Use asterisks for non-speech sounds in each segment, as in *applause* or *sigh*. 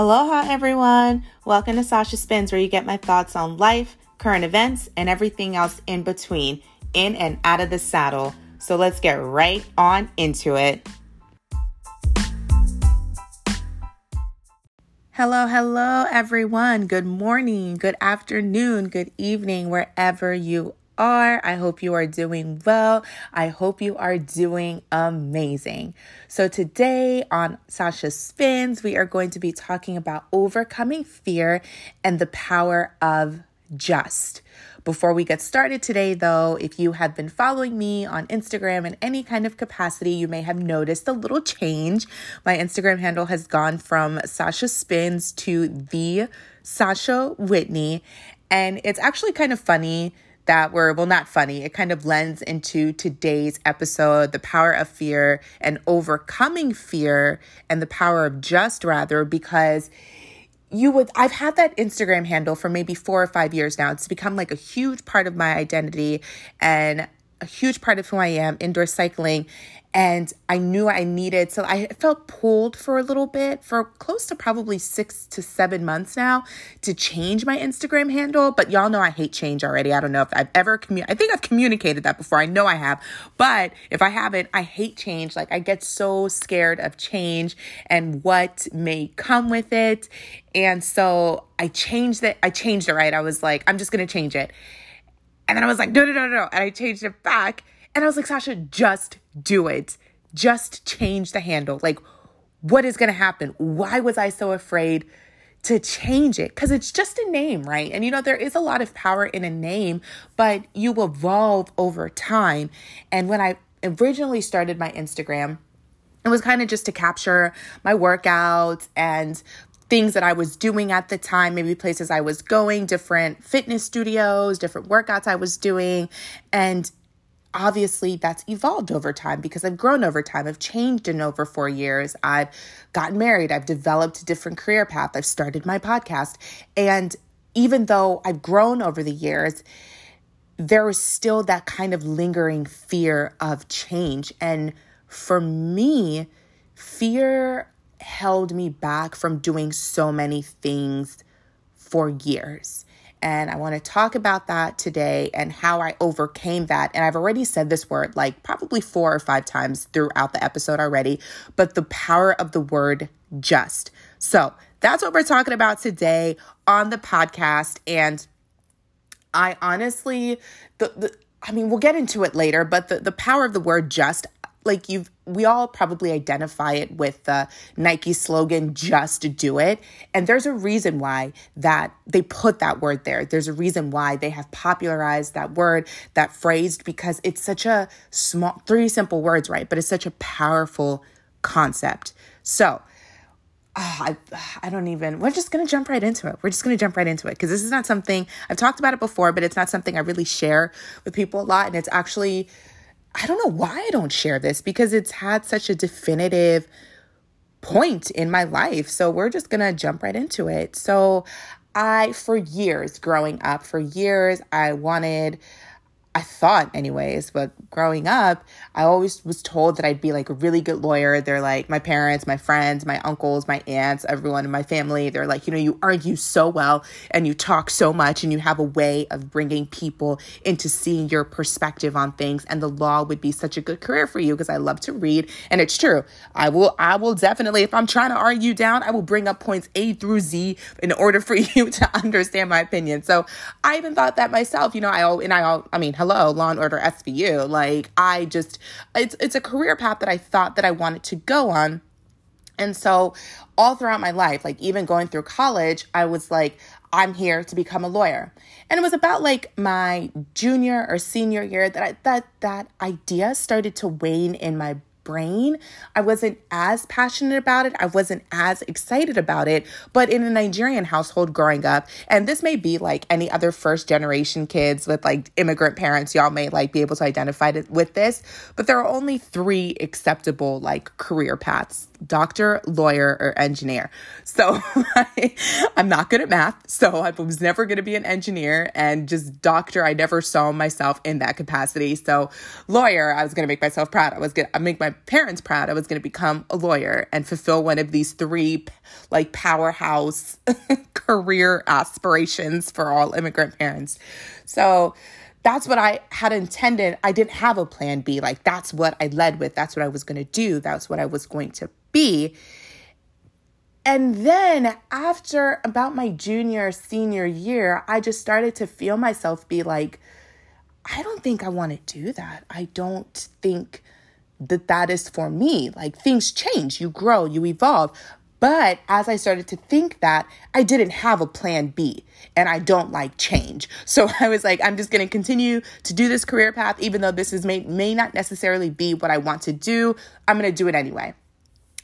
Aloha, everyone. Welcome to Sasha Spins, where you get my thoughts on life, current events, and everything else in between, in and out of the saddle. So let's get right on into it. Hello, hello, everyone. Good morning, good afternoon, good evening, wherever you are. I hope you are doing well. I hope you are doing amazing. So, today on Sasha Spins, we are going to be talking about overcoming fear and the power of just. Before we get started today, though, if you have been following me on Instagram in any kind of capacity, you may have noticed a little change. My Instagram handle has gone from Sasha Spins to the Sasha Whitney. And it's actually kind of funny that were, well, not funny. It kind of lends into today's episode the power of fear and overcoming fear and the power of just, rather, because you would I've had that Instagram handle for maybe 4 or 5 years now. It's become like a huge part of my identity and a huge part of who I am indoor cycling and I knew I needed so I felt pulled for a little bit for close to probably 6 to 7 months now to change my Instagram handle but y'all know I hate change already. I don't know if I've ever commu- I think I've communicated that before. I know I have but if I haven't I hate change. Like I get so scared of change and what may come with it and so I changed it I changed it right? I was like I'm just to change it and then I was like no no no no and I changed it back and I was like, Sasha, just do it. Just change the handle. Like, what is going to happen? Why was I so afraid to change it? Because it's just a name, right? And you know, there is a lot of power in a name, but you evolve over time. And when I originally started my Instagram, it was kind of just to capture my workouts and things that I was doing at the time, maybe places I was going, different fitness studios, different workouts I was doing. And obviously that's evolved over time because I've grown over time. I've changed in over four years. I've gotten married. I've developed a different career path. I've started my podcast. And even though I've grown over the years, there is still that kind of lingering fear of change. And for me, fear held me back from doing so many things for years. And I want to talk about that today and how I overcame that. And I've already said this word like probably four or five times throughout the episode already, but the power of the word just. So that's what we're talking about today on the podcast. And I honestly, the, the I mean, we'll get into it later, but the, the power of the word just, like you've we all probably identify it with the Nike slogan just do it and there's a reason why that they put that word there there's a reason why they have popularized that word that phrase because it's such a small three simple words right but it's such a powerful concept so Oh, I, I don't even, we're just going to jump right into it. We're just going to jump right into it because this is not something I've talked about it before, but it's not something I really share with people a lot. And it's actually I don't know why I don't share this because it's had such a definitive point in my life. So we're just going to jump right into it. So I, for years growing up, for years, I wanted I thought, anyways, but growing up, I always was told that I'd be like a really good lawyer. They're like my parents, my friends, my uncles, my aunts, everyone in my family. They're like, you know, you argue so well and you talk so much and you have a way of bringing people into seeing your perspective on things. And the law would be such a good career for you because I love to read. And it's true. I will, I will definitely, if I'm trying to argue down, I will bring up points A through Z in order for *laughs* you to understand my opinion. So I even thought that myself, you know, I, and I, I mean, hello, Law and Order SVU. Like I just it's it's a career path that I thought that I wanted to go on. And so all throughout my life, like even going through college, I was like, I'm here to become a lawyer. And it was about like my junior or senior year that I, that that idea started to wane in my brain. I wasn't as passionate about it. I wasn't as excited about it. But in a Nigerian household growing up, and this may be like any other first generation kids with like immigrant parents, y'all may like be able to identify with this, but there are only three acceptable like career paths doctor, lawyer, or engineer. So *laughs* I, am not good at math. So I was never going to be an engineer and just doctor. I never saw myself in that capacity. So lawyer, I was going to make myself proud. I was going to make my parents proud. I was going to become a lawyer and fulfill one of these three like powerhouse *laughs* career aspirations for all immigrant parents. So that's what I had intended. I didn't have a plan B. Like, that's what I led with. That's what I was going to do. That's what I was going to be. And then after about my junior, senior year, I just started to feel myself be like, I don't think I want to do that. I don't think that that is for me. Like things change, you grow, you evolve. But as I started to think that, I didn't have a plan B and I don't like change. *laughs* So I was like, I'm just going to continue to do this career path, even though this is may, may not necessarily be what I want to do. I'm going to do it anyway.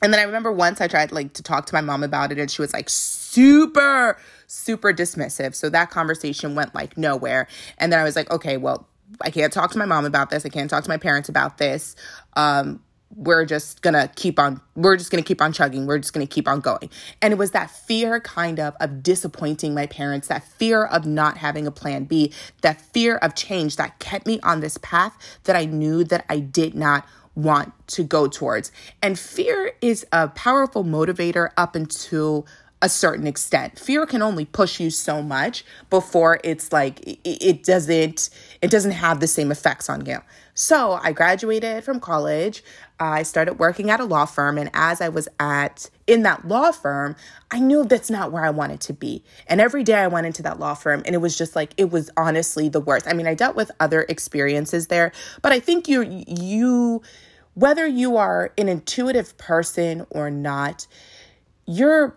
And then I remember once I tried like to talk to my mom about it and she was like super, super dismissive. So that conversation went like nowhere. And then I was like, okay, well, I can't talk to my mom about this. I can't talk to my parents about this. Um, we're just gonna keep on we're just gonna keep on chugging we're just gonna keep on going and it was that fear kind of of disappointing my parents that fear of not having a plan b that fear of change that kept me on this path that i knew that i did not want to go towards and fear is a powerful motivator up until a certain extent. Fear can only push you so much before it's like it, doesn't it doesn't have the same effects on you. So, I graduated from college. I started working at a law firm and as I was at in that law firm, I knew that's not where I wanted to be. And every day I went into that law firm and it was just like it was honestly the worst. I mean, I dealt with other experiences there, but I think you you whether you are an intuitive person or not, you're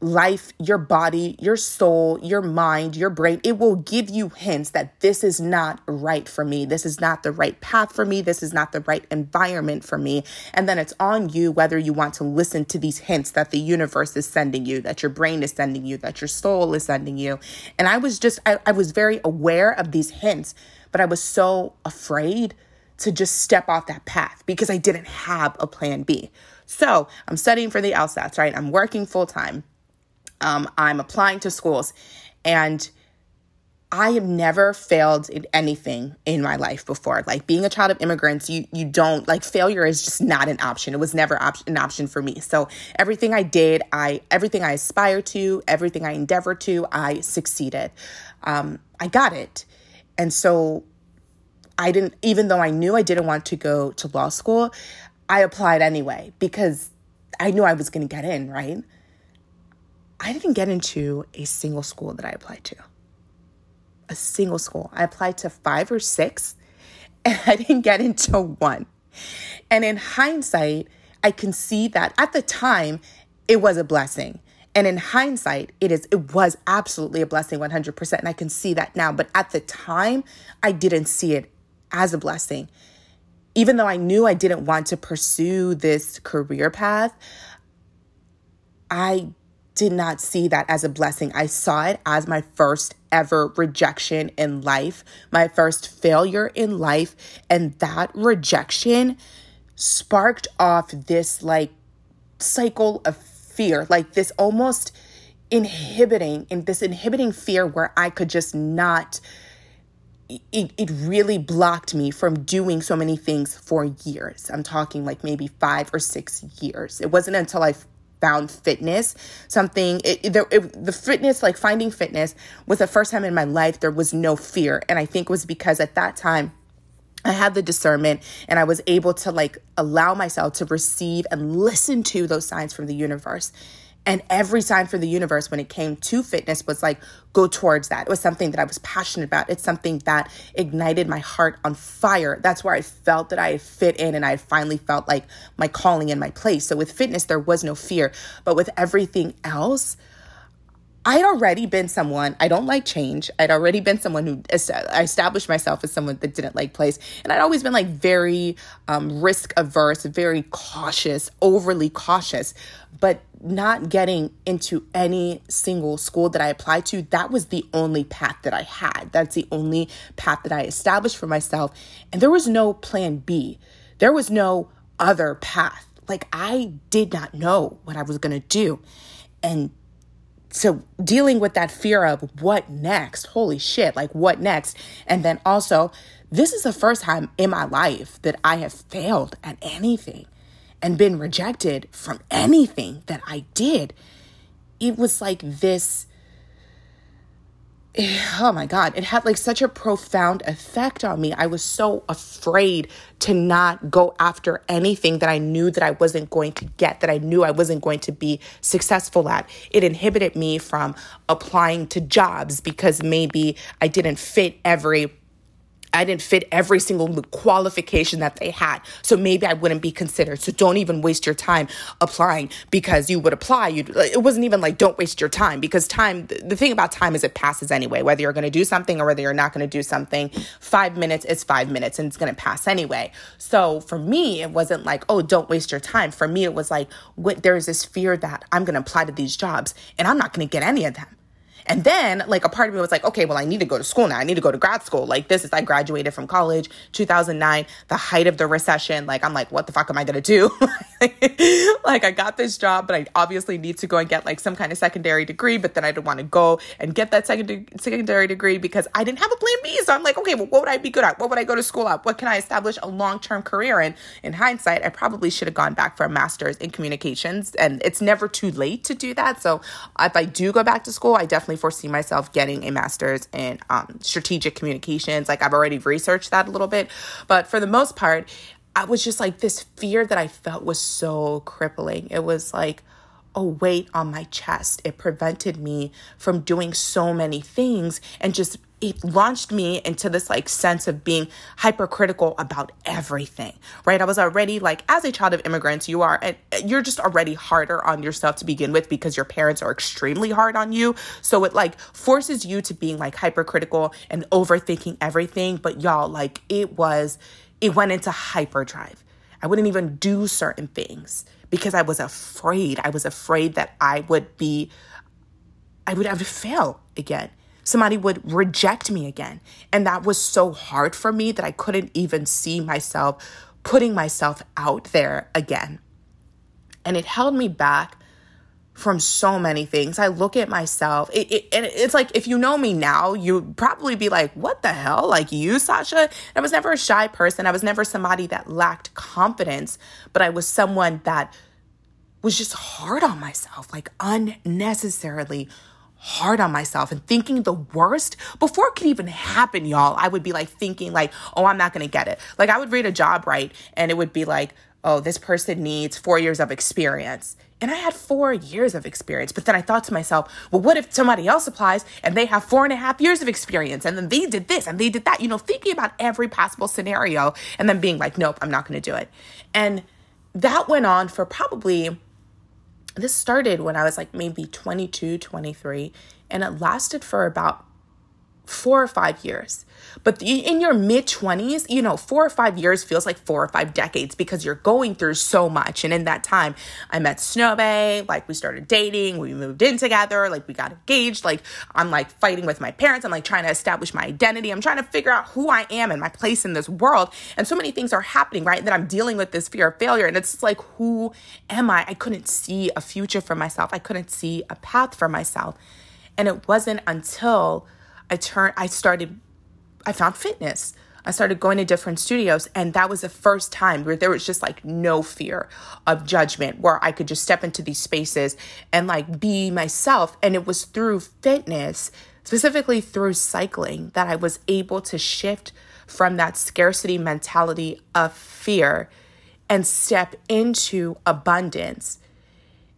life, your body, your soul, your mind, your brain, it will give you hints that this is not right for me. This is not the right path for me. This is not the right environment for me. And then it's on you whether you want to listen to these hints that the universe is sending you, that your brain is sending you, that your soul is sending you. And I was just, I, I was very aware of these hints, but I was so afraid to just step off that path because I didn't have a plan B. So I'm studying for the LSATs, right? I'm working full time um, I'm applying to schools, and I have never failed in anything in my life before. Like being a child of immigrants, you you don't like failure is just not an option. It was never op- an option for me. So everything I did, I everything I aspired to, everything I endeavored to, I succeeded. Um, I got it, and so I didn't. Even though I knew I didn't want to go to law school, I applied anyway because I knew I was going to get in. Right. I didn't get into a single school that I applied to. A single school. I applied to five or six, *laughs* and I didn't get into one. And in hindsight, I can see that at the time, it was a blessing. And in hindsight, it is it was absolutely a blessing 100% and I can see that now, but at the time, I didn't see it as a blessing. Even though I knew I didn't want to pursue this career path, I did not see that as a blessing. I saw it as my first ever rejection in life, my first failure in life. And that rejection sparked off this like cycle of fear, like this almost inhibiting, in this inhibiting fear where I could just not. It, it really blocked me from doing so many things for years. I'm talking like maybe five or six years. It wasn't until I found fitness something it, it, it, the fitness like finding fitness was the first time in my life there was no fear and i think it was because at that time I had the discernment and I was able to like allow myself to receive and listen to those signs from the universe. And every sign for the universe when it came to fitness was like, go towards that. It was something that I was passionate about. It's something that ignited my heart on fire. That's where I felt that I fit in and I finally felt like my calling in my place. So with fitness, there was no fear. But with everything else, I'd already been someone, I don't like change. I'd already been someone who established myself as someone that didn't like place. And I'd always been like very um, risk averse, very cautious, overly cautious. But not getting into any single school that I applied to, that was the only path that I had. That's the only path that I established for myself. And there was no plan B, there was no other path like I did not know what I was going to do. And so dealing with that fear of what next, holy shit, like what next? And then also, this is the first time in my life that I have failed at anything and been rejected from anything that I did. It was like this oh my god it had like such a profound effect on me. I was so afraid to not go after anything that i knew that i wasn't going to get that i knew i wasn't going to be successful at. It inhibited me from applying to jobs because maybe i didn't fit every I didn't fit every single qualification that they had. So maybe I wouldn't be considered. So don't even waste your time applying because you would apply. You it wasn't even like don't waste your time because time the thing about time is it passes anyway. Whether you're going to do something or whether you're not going to do something, 5 minutes is 5 minutes and it's going to pass anyway. So for me it wasn't like, "Oh, don't waste your time." For me it was like what there's this fear that I'm going to apply to these jobs and I'm not going to get any of them. And then, like, a part of me was like, okay, well, I need to go to school now. I need to go to grad school. Like, this is, I graduated from college 2009, the height of the recession. Like, I'm like, what the fuck am I going to do? *laughs* like, I got this job, but I obviously need to go and get like some kind of secondary degree. But then I didn't want to go and get that secondary secondary degree because I didn't have a plan B. So I'm like, okay, well, what would I be good at? What would I go to school at? What can I establish a long term career in? In hindsight, I probably should have gone back for a master's in communications. And it's never too late to do that. So if I do go back to school, I definitely definitely foresee myself getting a master's in um, strategic communications. Like I've already researched that a little bit, but for the most part, I was just like this fear that I felt was so crippling. It was like a weight on my chest. It prevented me from doing so many things and just it launched me into this like sense of being hypercritical about everything right? I was already like as a child of immigrants you are and you're just already harder on yourself to begin with because your parents are extremely hard on you. So it like forces you to being like hypercritical and overthinking everything. But y'all like it was it went into hyperdrive. I wouldn't even do certain things because i was afraid i was afraid that i would be i would have to fail again somebody would reject me again. And that was so hard for me that I couldn't even see myself putting myself out there again. And it held me back from so many things. I look at myself, it, it, and it's like if you know me now, you'd probably be like, "What the hell?" Like you, Sasha. I was never a shy person. I was never somebody that lacked confidence, but I was someone that was just hard on myself, like unnecessarily hard on myself and thinking the worst before it could even happen, y'all. I would be like thinking like, "Oh, I'm not going to get it." Like I would read a job right and it would be like, "Oh, this person needs 4 years of experience." And I had four years of experience. But then I thought to myself, well, what if somebody else applies and they have four and a half years of experience and then they did this and they did that? You know, thinking about every possible scenario and then being like, nope, I'm not going to do it. And that went on for probably this started when I was like maybe 22, 23, and it lasted for about four or five years. But in your mid 20s, you know, four or five years feels like four or five decades because you're going through so much. And in that time, I met Snowbay, like we started dating, we moved in together, like we got engaged. Like I'm like fighting with my parents. I'm like trying to establish my identity. I'm trying to figure out who I am and my place in this world. And so many things are happening, right? That I'm dealing with this fear of failure. And it's like, who am I? I couldn't see a future for myself, I couldn't see a path for myself. And it wasn't until I turned, I started I found fitness. I started going to different studios, and that was the first time where there was just like no fear of judgment, where I could just step into these spaces and like be myself. And it was through fitness, specifically through cycling, that I was able to shift from that scarcity mentality of fear and step into abundance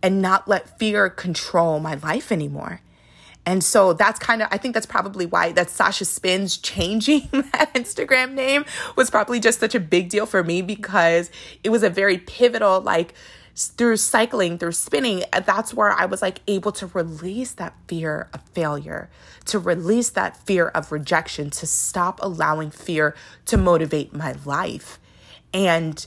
and not let fear control my life anymore. And so that's kind of, I think that's probably why that Sasha Spins changing *laughs* that Instagram name was probably just such a big deal for me because it was a very pivotal, like, through cycling, through spinning, uh, that's where I was like able to release that fear of failure, to release that fear of rejection, to stop allowing fear to motivate my life. And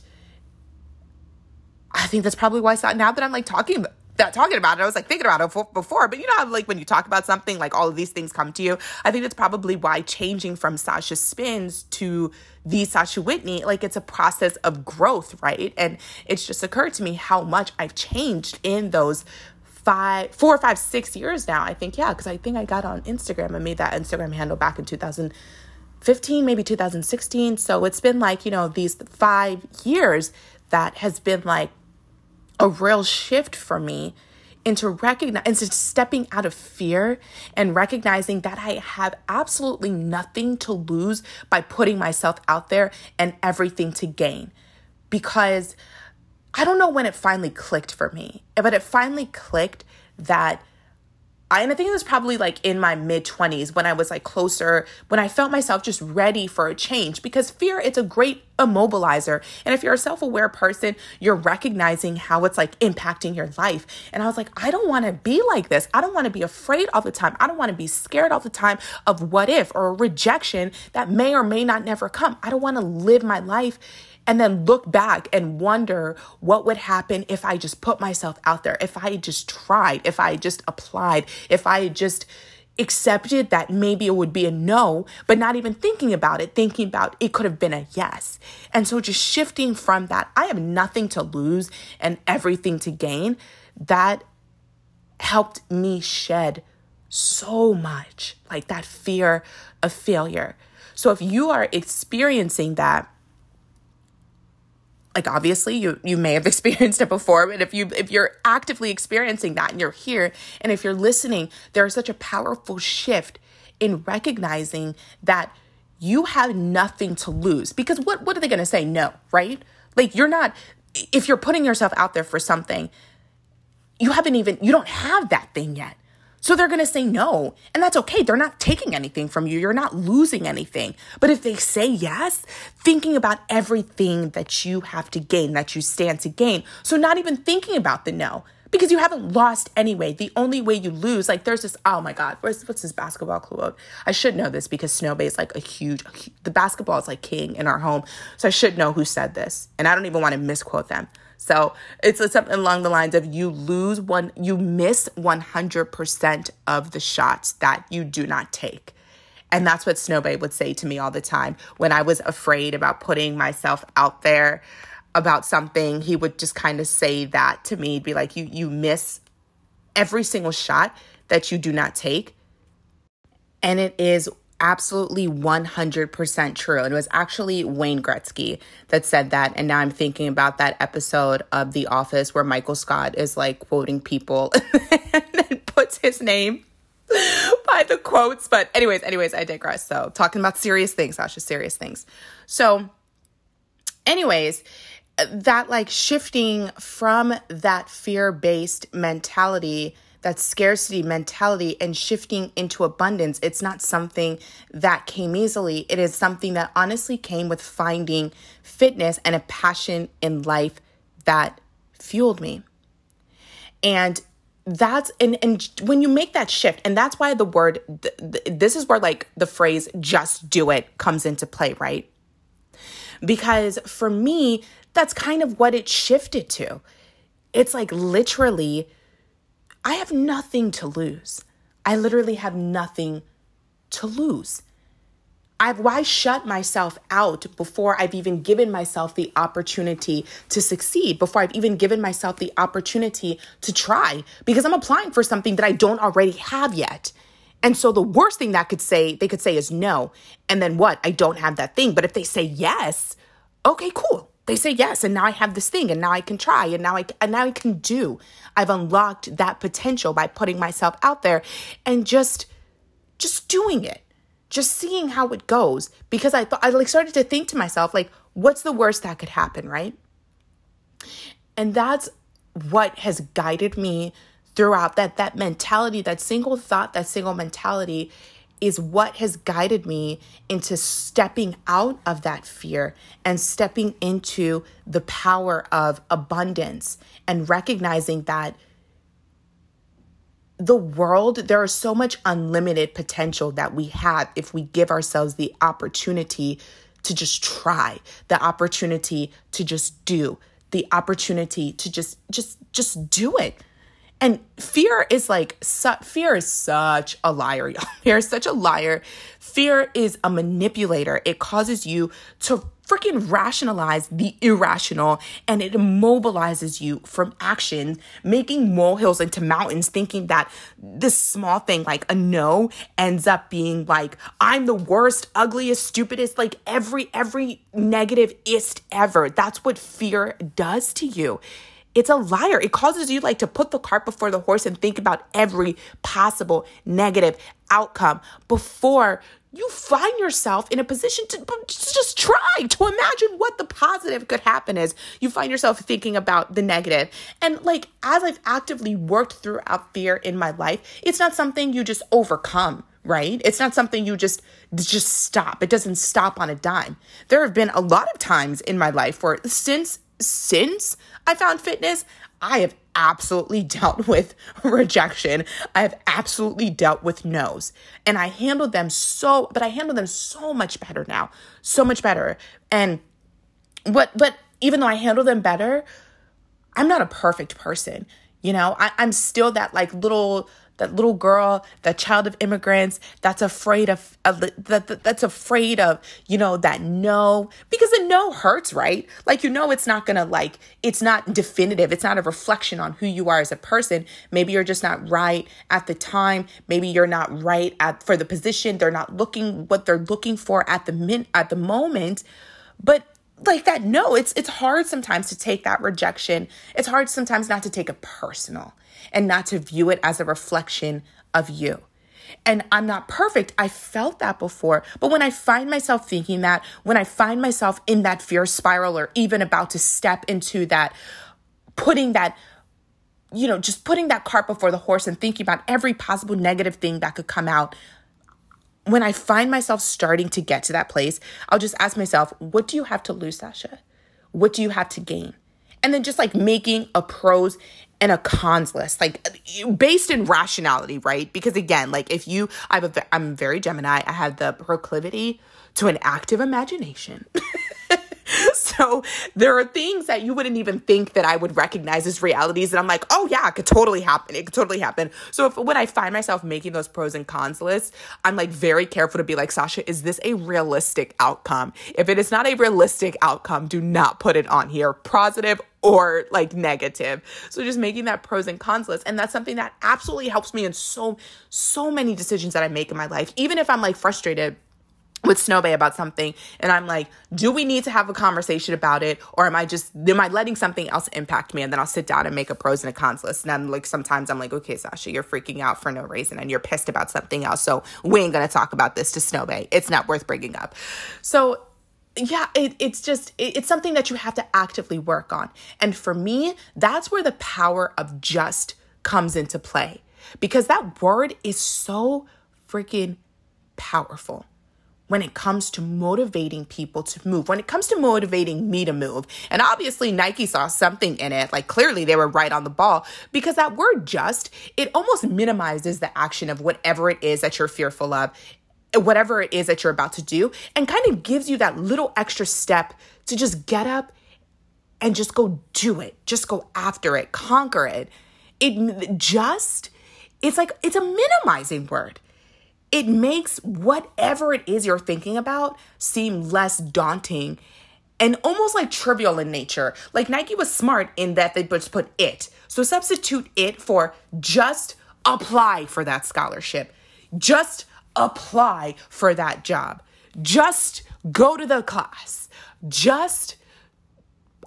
I think that's probably why now that I'm like talking that talking about it. I was like thinking about it before, but you know how like when you talk about something, like all of these things come to you. I think that's probably why changing from Sasha Spins to the Sasha Whitney, like it's a process of growth, right? And it's just occurred to me how much I've changed in those five, four, five, six years now. I think, yeah, because I think I got on Instagram and made that Instagram handle back in 2015, maybe 2016. So it's been like, you know, these five years that has been like a real shift for me into recognize into stepping out of fear and recognizing that I have absolutely nothing to lose by putting myself out there and everything to gain. Because I don't know when it finally clicked for me, but it finally clicked that I, and I think it was probably like in my mid 20s when I was like closer, when I felt myself just ready for a change because fear, it's a great immobilizer. And if you're a self aware person, you're recognizing how it's like impacting your life. And I was like, I don't want to be like this. I don't want to be afraid all the time. I don't want to be scared all the time of what if or rejection that may or may not never come. I don't want to live my life and then look back and wonder what would happen if I just put myself out there, if I just tried, if I just applied, if I just accepted that maybe it would be a no, but not even thinking about it, thinking about it could have been a yes. And so just shifting from that, I have nothing to lose and everything to gain, that helped me shed so much, like that fear of failure. So if you are experiencing that, like obviously you you may have *laughs* experienced it before but if you if you're actively experiencing that and you're here and if you're listening there's such a powerful shift in recognizing that you have nothing to lose. Because what what are they going to say? No right? Like you're not if you're putting yourself out there for something you haven't even you don't have that thing yet so they're going to say no. And that's okay. They're not taking anything from you. You're not losing anything. But if they say yes, thinking about everything that you have to gain, that you stand to gain. So not even thinking about the no because you haven't lost anyway. The only way you lose, like there's this, oh my God, what's, what's this basketball quote? I should know this because Snow Bay is like a huge, the basketball is like king in our home. So I should know who said this. And I don't even want to misquote them. So it's something along the lines of you lose one, you miss 100% of the shots that you do not take. And that's what Snowbay would say to me all the time when I was afraid about putting myself out there about something. He would just kind of say that to me, be like, you, you miss every single shot that you do not take. And it is absolutely 100% true. And it was actually Wayne Gretzky that said that. And now I'm thinking about that episode of The Office where Michael Scott is like quoting people *laughs* and puts his name by the quotes. But, anyways, anyways, I digress. So, talking about serious things, Sasha, serious things. So, anyways, that like shifting from that fear based mentality that scarcity mentality and shifting into abundance. It's not something that came easily. It is something that honestly came with finding fitness and a passion in life that fueled me. And that's and and when you make that shift and that's why the word th- th- this is where like the phrase just do it comes into play, right? Because for me, that's kind of what it shifted to. It's like literally I have nothing to lose. I literally have nothing to lose. I've why shut myself out before I've even given myself the opportunity to succeed, before I've even given myself the opportunity to try, because I'm applying for something that I don't already have yet. And so the worst thing that could say they could say is no. And then what? I don't have that thing. But if they say yes, okay, cool they say yes and now i have this thing and now i can try and now i and now i can do. I've unlocked that potential by putting myself out there and just just doing it just seeing how it goes. Because i thought i like started to think to myself like what's the worst that could happen right? And that's what has guided me throughout that that mentality that single thought that single mentality is what has guided me into stepping out of that fear and stepping into the power of abundance and recognizing that the world, there is so much unlimited potential that we have if we give ourselves the opportunity to just try, the opportunity to just do, the opportunity to just just just do it. And fear is like, su- fear is such a liar. *laughs* Fear is such a liar. Fear is a manipulator. It causes you to freaking rationalize the irrational and it immobilizes you from action, making molehills into mountains, thinking that this small thing, like a no, ends up being like, I'm the worst, ugliest, stupidest, like every, every negative ist ever. That's what fear does to you. It's a liar. It causes you like to put the cart before the horse and think about every possible negative outcome before you find yourself in a position to, just try to imagine what the positive could happen is. You find yourself thinking about the negative. And like as I've actively worked throughout fear in my life, it's not something you just overcome right? It's not something you just just stop. It doesn't stop on a dime. There have been a lot of times in my life where since since I found fitness, I have absolutely *laughs* dealt with rejection. I have absolutely dealt with no's. And I handled them so, but I handle them so much better now. So much better. And what, but even though I handle them better, I'm not a perfect person. You know, I, I'm still that like little that little girl, that child of immigrants that's afraid of, of that, that that's afraid of, you know, that no, because a no hurts, right? Like you know it's not going to like it's not definitive. It's not a reflection on who you are as a person. Maybe you're just not right at the time. Maybe you're not right at for the position. They're not looking what they're looking for at the min at the moment. But like that no it's it's hard sometimes to take that rejection it's hard sometimes not to take it personal and not to view it as a reflection of you. And I'm not perfect. I felt that before. But when I find myself thinking that, when I find myself in that fear spiral or even about to step into that, putting that, you know, just putting that cart before the horse and thinking about every possible negative thing that could come out, when I find myself starting to get to that place, I'll just ask myself, what do you have to lose, Sasha? What do you have to gain? And then just like making a pros and a cons list, like based in rationality, right? Because again, like if you, I have a, I'm very Gemini, I have the proclivity to an active imagination. *laughs* *laughs* so there are things that you wouldn't even think that I would recognize as realities. And I'm like, oh yeah, it could totally happen. It could totally happen. So if when I find myself making those pros and cons lists, I'm like very careful to be like, Sasha, is this a realistic outcome? If it is not a realistic outcome, do not put it on here. Positive or like negative. So just making that pros and cons list. And that's something that absolutely helps me in so, so many decisions that I make in my life. Even if I'm like frustrated with Snowbay about something and I'm like, do we need to have a conversation about it? Or am I just am I letting something else impact me? And then I'll sit down and make a pros and a cons list. And I'm like sometimes I'm like, okay, Sasha, you're freaking out for no reason and you're pissed about something else. So we ain't gonna talk about this to Snowbay. It's not worth bringing up. So yeah, it, it's just, it, it's something that you have to actively work on. And for me, that's where the power of just comes into play because that word is so freaking powerful when it comes to motivating people to move, when it comes to motivating me to move. And obviously, Nike saw something in it. Like, clearly, they were right on the ball because that word just, it almost minimizes the action of whatever it is that you're fearful of whatever it is that you're about to do and kind of gives you that little extra step to just get up and just go do it. Just go after it, conquer it. It just, it's like, it's a minimizing word. It makes whatever it is you're thinking about seem less daunting and almost like trivial in nature. Like Nike was smart in that they just put it. So substitute it for just apply for that scholarship. Just apply for that job. Just go to the class. Just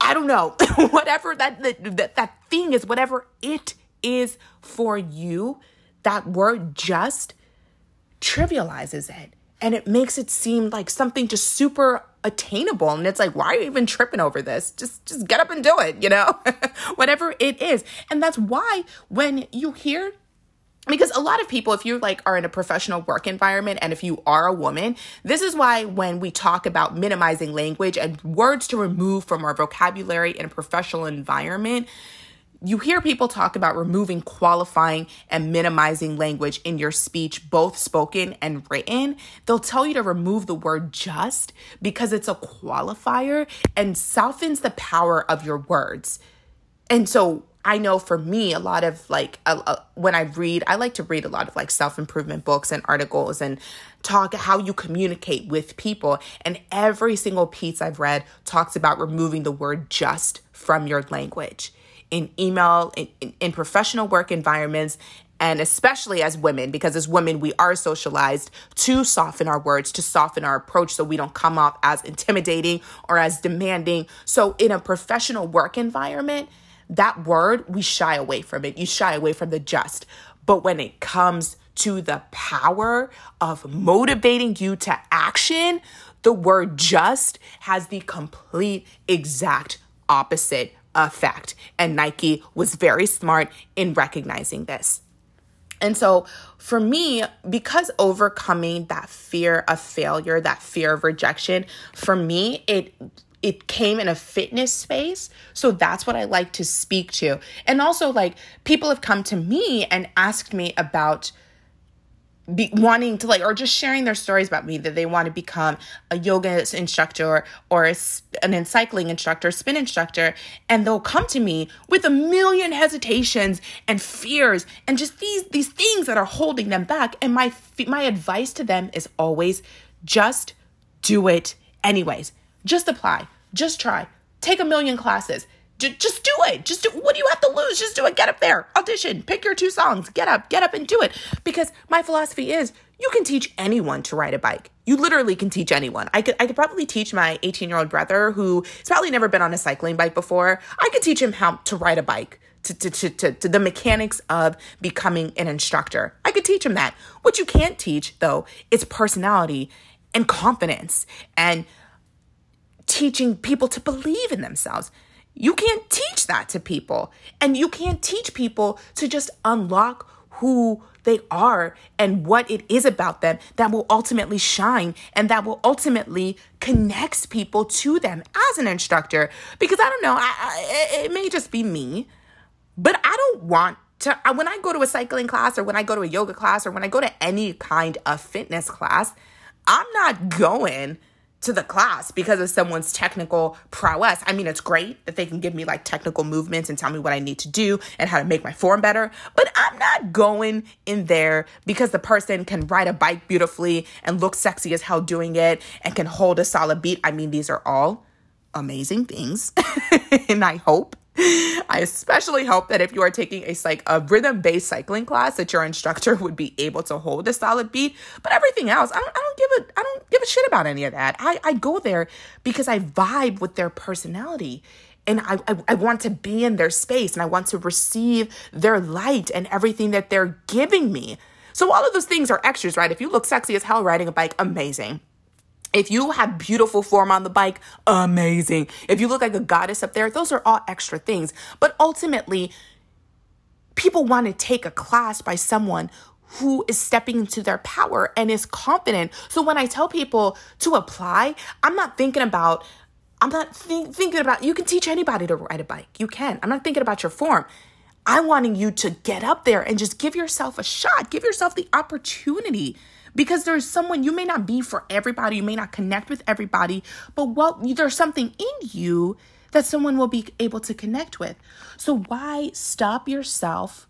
I don't know, *laughs* whatever that, that that thing is, whatever it is for you, that word just trivializes it and it makes it seem like something just super attainable. And it's like why are you even tripping over this? Just just get up and do it you know? *laughs* Whatever it is. And that's why when you hear because a lot of people if you like are in a professional work environment and if you are a woman this is why when we talk about minimizing language and words to remove from our vocabulary in a professional environment you hear people talk about removing qualifying and minimizing language in your speech, both spoken and written. They'll tell you to remove the word just because it's a qualifier and softens the power of your words. And so I know for me, a lot of like when I read, I like to read a lot of like self improvement books and articles and talk how you communicate with people. And every single piece I've read talks about removing the word just from your language in email, in, in, in professional work environments, and especially as women, because as women, we are socialized to soften our words, to soften our approach so we don't come off as intimidating or as demanding. So, in a professional work environment, that word, we shy away from it. You shy away from the just. But when it comes to the power of motivating you to action, the word just has the complete exact opposite effect. And Nike was very smart in recognizing this. And so for me, because overcoming that fear of failure, that fear of rejection, for me, it it came in a fitness space. So that's what I like to speak to. And also, like, people have come to me and asked me about be wanting to like or just sharing their stories about me that they want to become a yoga instructor or a, an cycling instructor spin instructor and they'll come to me with a million hesitations and fears and just these these things that are holding them back and my my advice to them is always just do it anyways just apply. Just try. Take a million classes. Just do it. Just do what do you have to lose? Just do it. Get up there. Audition. Pick your two songs. Get up. Get up and do it. Because my philosophy is you can teach anyone to ride a bike. You literally can teach anyone. I could I could probably teach my 18-year-old brother who's probably never been on a cycling bike before. I could teach him how to ride a bike. To, to, to, to, to the mechanics of becoming an instructor. I could teach him that. What you can't teach, though, is personality and confidence and teaching people to believe in themselves. You can't teach that to people. And you can't teach people to just unlock who they are and what it is about them that will ultimately shine and that will ultimately connect people to them as an instructor. Because I don't know, I, I, it may just be me, but I don't want to, when I go to a cycling class or when I go to a yoga class or when I go to any kind of fitness class, I'm not going to the class because of someone's technical prowess. I mean, it's great that they can give me like technical movements and tell me what I need to do and how to make my form better, but I'm not going in there because the person can ride a bike beautifully and look sexy as hell doing it and can hold a solid beat. I mean, these are all amazing things. *laughs* and I hope I especially hope that if you are taking a like a rhythm based cycling class, that your instructor *laughs* would be able to hold a solid beat. But everything else, I don't, I don't give a I don't give a shit about any of that. I, I go there because I vibe with their personality and I, I, I want to be in their space and I want to receive their light and everything that they're giving me. So all of those things are extras, right? If you look sexy as hell riding a bike, amazing. If you have beautiful form on the bike, amazing. If you look like a goddess up there, those are all extra things. But ultimately, people want to take a class by someone who is stepping into their power and is confident. So when I tell people to apply, I'm not thinking about I'm not think, thinking about you can teach anybody to ride a bike. You can. I'm not thinking about your form. I'm wanting you to get up there and just give yourself a shot. Give yourself the opportunity because there's someone you may not be for everybody, you may not connect with everybody, but what there's something in you that someone will be able to connect with. So why stop yourself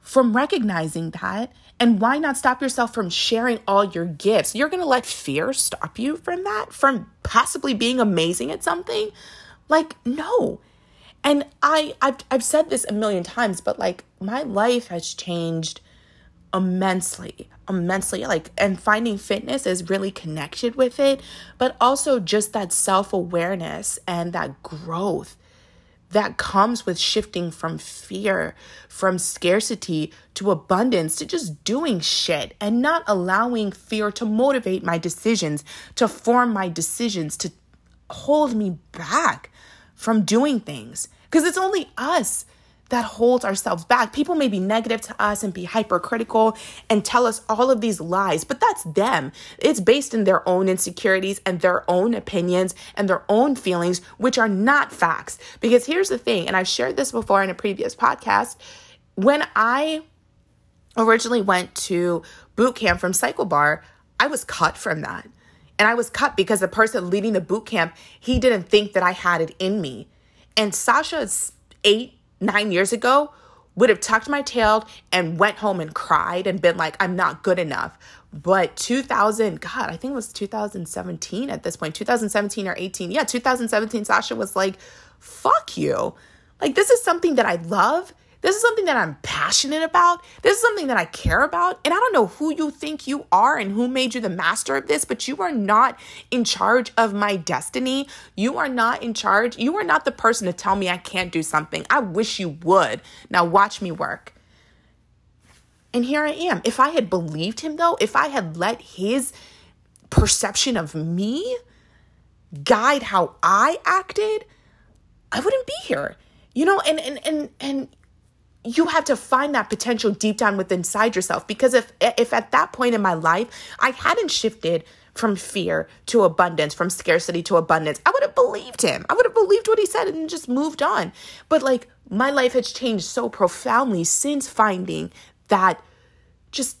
from recognizing that? And why not stop yourself from sharing all your gifts? You're going to let fear stop you from that, from possibly being amazing at something? Like no. And I I've I've said this a million times, but like my life has changed immensely immensely like and finding fitness is really connected with it but also just that self-awareness and that growth that comes with shifting from fear from scarcity to abundance to just doing shit and not allowing fear to motivate my decisions to form my decisions to hold me back from doing things. Because it's only us that holds ourselves back. People may be negative to us and be hypercritical and tell us all of these lies, but that's them. It's based in their own insecurities and their own opinions and their own feelings, which are not facts. Because here's the thing, and I've shared this before in a previous podcast. When I originally went to boot camp from Cycle Bar, I was cut from that. And I was cut because the person leading the boot camp, he didn't think that I had it in me. And Sasha's eight nine years ago would have tucked my tail and went home and cried and been like, I'm not good enough. But 2000, God, I think it was 2017 at this point, 2017 or 18. Yeah, 2017, Sasha was like, fuck you. Like, this is something that I love. This is something that I'm passionate about. This is something that I care about. And I don't know who you think you are and who made you the master of this, but you are not in charge of my destiny. You are not in charge. You are not the person to tell me I can't do something. I wish you would. Now, watch me work. And here I am. If I had believed him, though, if I had let his perception of me guide how I acted, I wouldn't be here. You know, and and and and you have to find that potential deep down within inside yourself because if if at that point in my life I hadn't shifted from fear to abundance, from scarcity to abundance, I would have believed him. I would have believed what he said and just moved on. But like my life has changed so profoundly since finding that just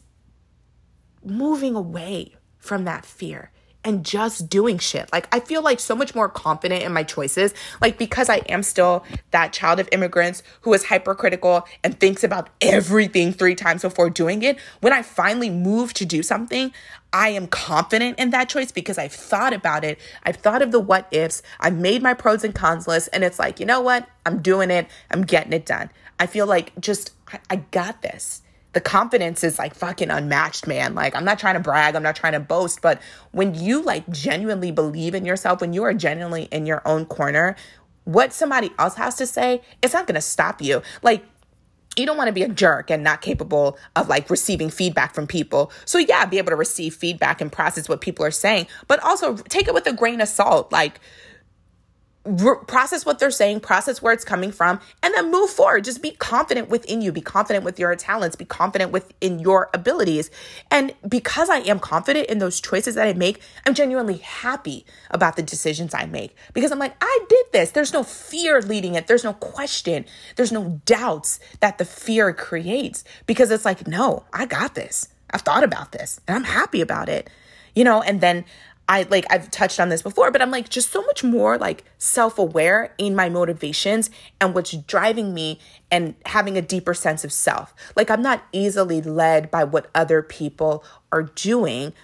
moving away from that fear and just doing shit. Like I feel like so much more confident in my choices. Like because I am still that child of immigrants who is hypercritical and thinks about everything three times before doing it. When I finally move to do something, I am confident in that choice because I've thought about it. I've thought of the what ifs. I've made my pros and cons list and it's like, you know what? I'm doing it. I'm getting it done. I feel like just I, I got this the confidence is like fucking unmatched, man. Like, I'm not trying to brag, I'm not trying to boast, but when you like genuinely believe in yourself, when you are genuinely in your own corner, what somebody else has to say, it's not gonna stop you. Like, you don't want to be a jerk and not capable of like receiving feedback from people. So, yeah, be able to receive feedback and process what people are saying, but also take it with a grain of salt. Like, process what they're saying, process where it's coming from, and then move forward. Just be confident within you, be confident with your talents, be confident within your abilities. And because I am confident in those choices that I make, I'm genuinely happy about the decisions I make because I'm like, I did this. There's no fear leading it, there's no question, there's no doubts that the fear creates because it's like, no, I got this. I've thought about this and I'm happy about it. You know, and then I like I've touched on this before, but I'm like just so much more like self-aware in my motivations and what's driving me and having a deeper sense of self. Like I'm not easily led by what other people are doing.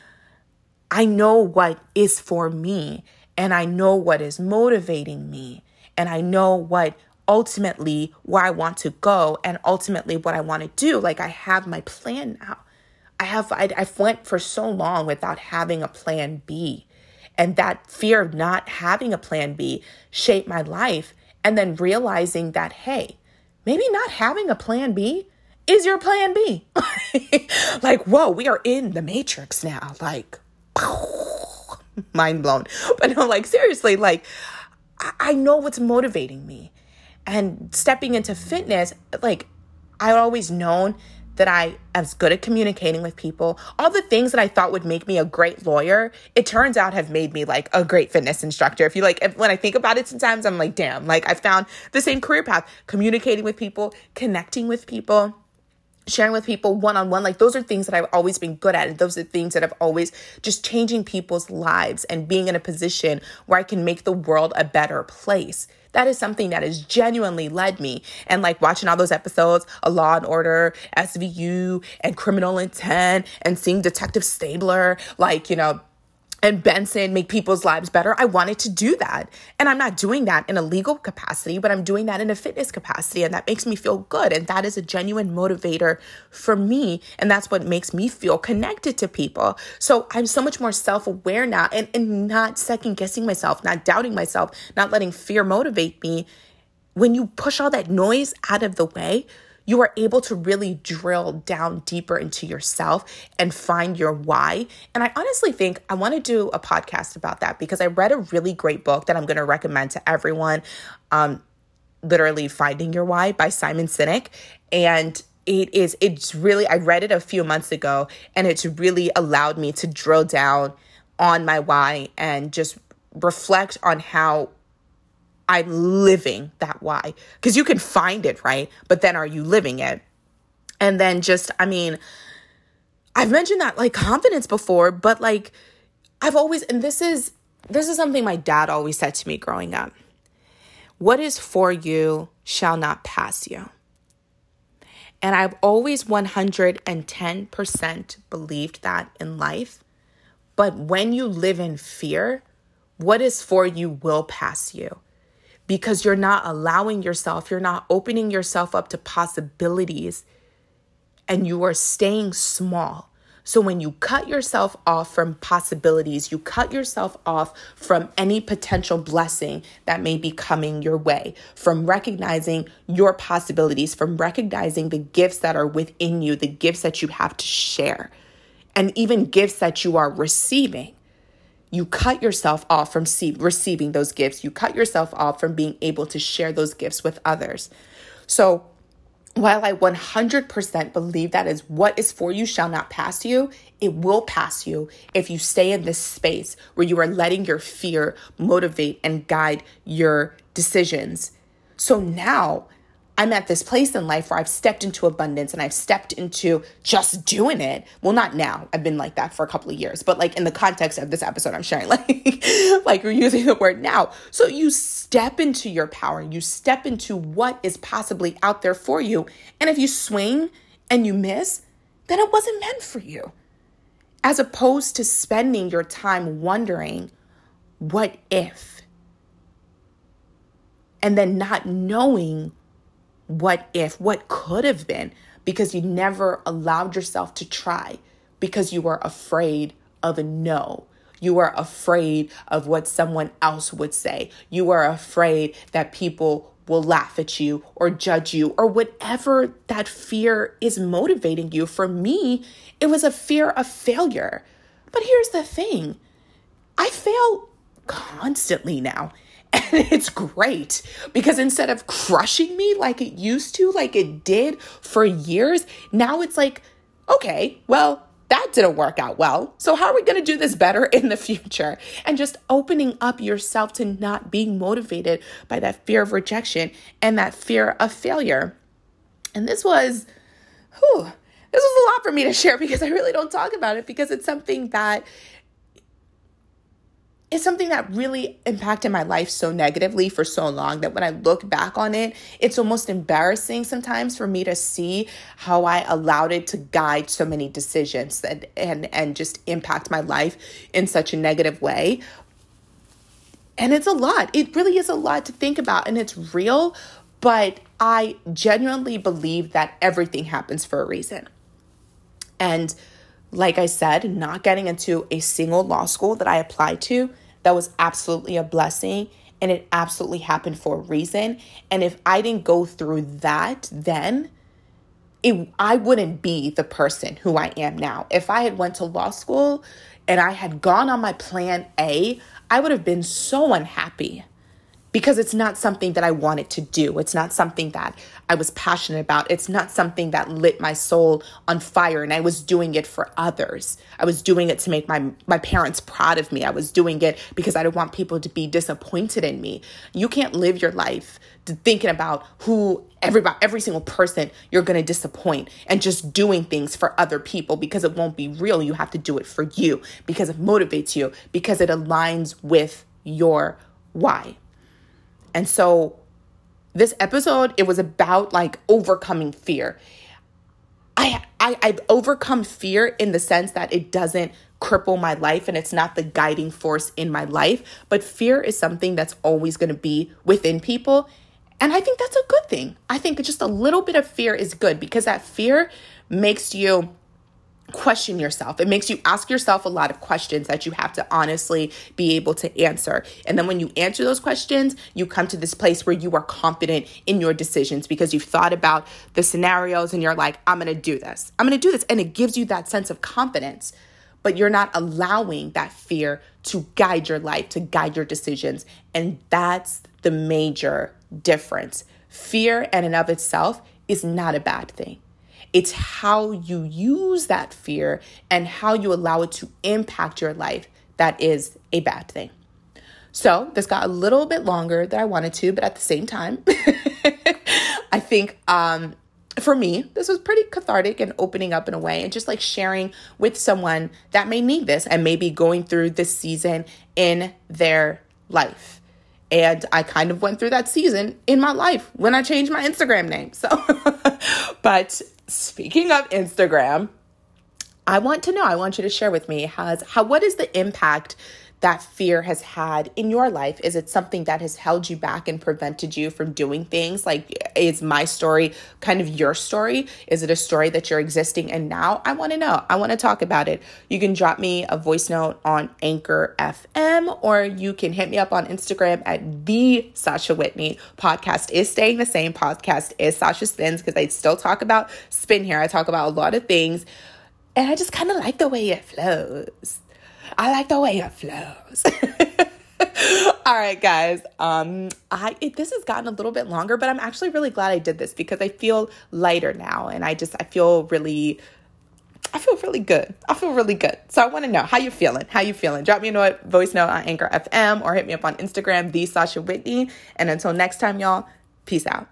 I know what is for me and I know what is motivating me and I know what ultimately where I want to go and ultimately what I want to do. Like I have my plan now. I have I, I went for so long without having a plan B. And that fear of not having a plan B shaped my life. And then realizing that, hey, maybe not having a plan B is your plan B. *laughs* like, whoa, we are in the matrix now. Like, *laughs* mind blown. But no, like, seriously, like, I know what's motivating me. And stepping into fitness, like, I always known that I am good at communicating with people. All the things that I thought would make me a great lawyer, it turns out have made me like a great fitness instructor. If you like, if, when I think about it, sometimes I'm like, damn, like I found the same career path, communicating with people, connecting with people sharing with people one on one. Like those are things that I've always been good at. And those are things that I've always just changing people's lives and being in a position where I can make the world a better place. That is something that has genuinely led me. And like watching all those episodes A Law and Order, SVU, and Criminal Intent, and seeing Detective Stabler, like, you know, and Benson make people's lives better. I wanted to do that. And I'm not doing that in a legal capacity, but I'm doing that in a fitness capacity. And that makes me feel good. And that is a genuine motivator for me. And that's what makes me feel connected to people. So I'm so much more self aware now and, and not second guessing myself, not doubting myself, not letting fear motivate me. When you push all that noise out of the way, you are able to really drill down deeper into yourself and find your why. And I honestly think I want to do a podcast about that because I read a really great book that I'm going to recommend to everyone. Um, literally Finding Your Why by Simon Sinek. And it is, it's really, I read it a few months ago and it's really allowed me to drill down on my why and just reflect on how I'm living that why. Because you can find it, right? But then are you living it? And then just, I mean, I've mentioned that like confidence before, but like I've always, and this is, this is something my dad always said to me growing up. What is for you shall not pass you. And I've always 110% believed that in life. But when you live in fear, what is for you will pass you because you're not allowing yourself, you're not opening yourself up to possibilities, and you are staying small. So when you cut yourself off from possibilities, you cut yourself off from any potential blessing that may be coming your way, from recognizing your possibilities, from recognizing the gifts that are within you, the gifts that you have to share, and even gifts that you are receiving. You cut yourself off from see- receiving those gifts. You cut yourself off from being able to share those gifts with others. So, while I 100% believe that is what is for you shall not pass you, it will pass you if you stay in this space where you are letting your fear motivate and guide your decisions. So now I'm at this place in life where I've stepped into abundance and I've stepped into just doing it. Well, not now. I've been like that for a couple of years, but like in the context of this episode, I'm sharing *laughs* like like we're using the word now. So you step into your power. You step into what is possibly out there for you. And if you swing and you miss, then it wasn't meant for you. As opposed to spending your time wondering, what if? And then not knowing what if, what could have been, because you never allowed yourself to try because you were afraid of a no. You were afraid of what someone else would say. You were afraid that people will laugh at you or judge you or whatever that fear is motivating you. For me, it was a fear of failure. But here's the thing I fail constantly now. *laughs* And it's great because instead of crushing me like it used to, like it did for years, now it's like, okay, well, that didn't work out well. So, how are we going to do this better *laughs* in the future? And just opening up yourself to not being motivated by that fear of rejection and that fear of failure. And this was, whew, this was a lot for me to share *laughs* because I really don't talk about it because it's something that is something that really impacted my life so negatively for so long that when I look back on it, it's almost embarrassing sometimes for me to see how I allowed it to guide so many decisions and and, and just impact my life in such a negative way. And it's a lot. It really is a lot to think about and it's real, but I genuinely believe that everything happens for a reason. And like I said, not getting into a single law school that I applied to, that was absolutely a blessing and it absolutely happened for a reason. And if I didn't go through that then, it, I wouldn't be the person who I am now. If I had went to law school and I had gone on my plan A, I would have been so unhappy because it's not something that I wanted to do. It's not something that I was passionate about. It's not something that lit my soul on fire and I was doing it for others. I was doing it to make my my parents proud of me. I was doing it because I didn't want people to be disappointed in me. You can't live your life thinking about who everybody every single person you're going to disappoint and just doing things for other people because it won't be real. You have to do it for you because it motivates you because it aligns with your why. And so this episode, it was about like overcoming fear. I, I I've overcome fear in the sense that it doesn't cripple my life and it's not the guiding force in my life, but fear is something that's always going to be within people. And I think that's a good thing. I think just a little bit of fear is good because that fear makes you question yourself. It makes you ask yourself a lot of questions that you have to honestly be able to answer. And then when you answer those questions, you come to this place where you are confident in your decisions because you've thought about the scenarios and you're like, I'm going to do this. I'm going to do this. And it gives you that sense of confidence. But you're not allowing that fear to guide your life, to guide your decisions. And that's the major difference. Fear, in and of itself, is not a bad thing. It's how you use that fear and how you allow it to impact your life that is a bad thing. So, this got a little bit longer than I wanted to, but at the same time, *laughs* I think um, for me, this was pretty cathartic and opening up in a way, and just like sharing with someone that may need this and maybe going through this season in their life. And I kind of went through that season in my life when I changed my Instagram name. So, *laughs* *laughs* but speaking of Instagram, I want to know, I want you to share with me has how what is the impact that fear has had in your life? Is it something that has held you back and prevented you from doing things? Like, is my story kind of your story? Is it a story that you're existing in now? I want to know. I want to talk about it. You can drop me a voice note on Anchor FM or you can hit me up on Instagram at the Sasha Whitney. Podcast is staying the same. Podcast is Sasha Spins because I still talk about spin here. I talk about a lot of things. And I just kind of like the way it flows. I like the way it flows. *laughs* All right, guys. Um, I it, this has gotten a little bit longer, but I'm actually really glad I did this because I feel lighter now, and I just I feel really. I feel really good. I feel really good. So I want to know how you feeling. How you feeling? Drop me a note, voice note on Anchor FM or hit me up on Instagram, the Sasha Whitney. And until next time, y'all, peace out.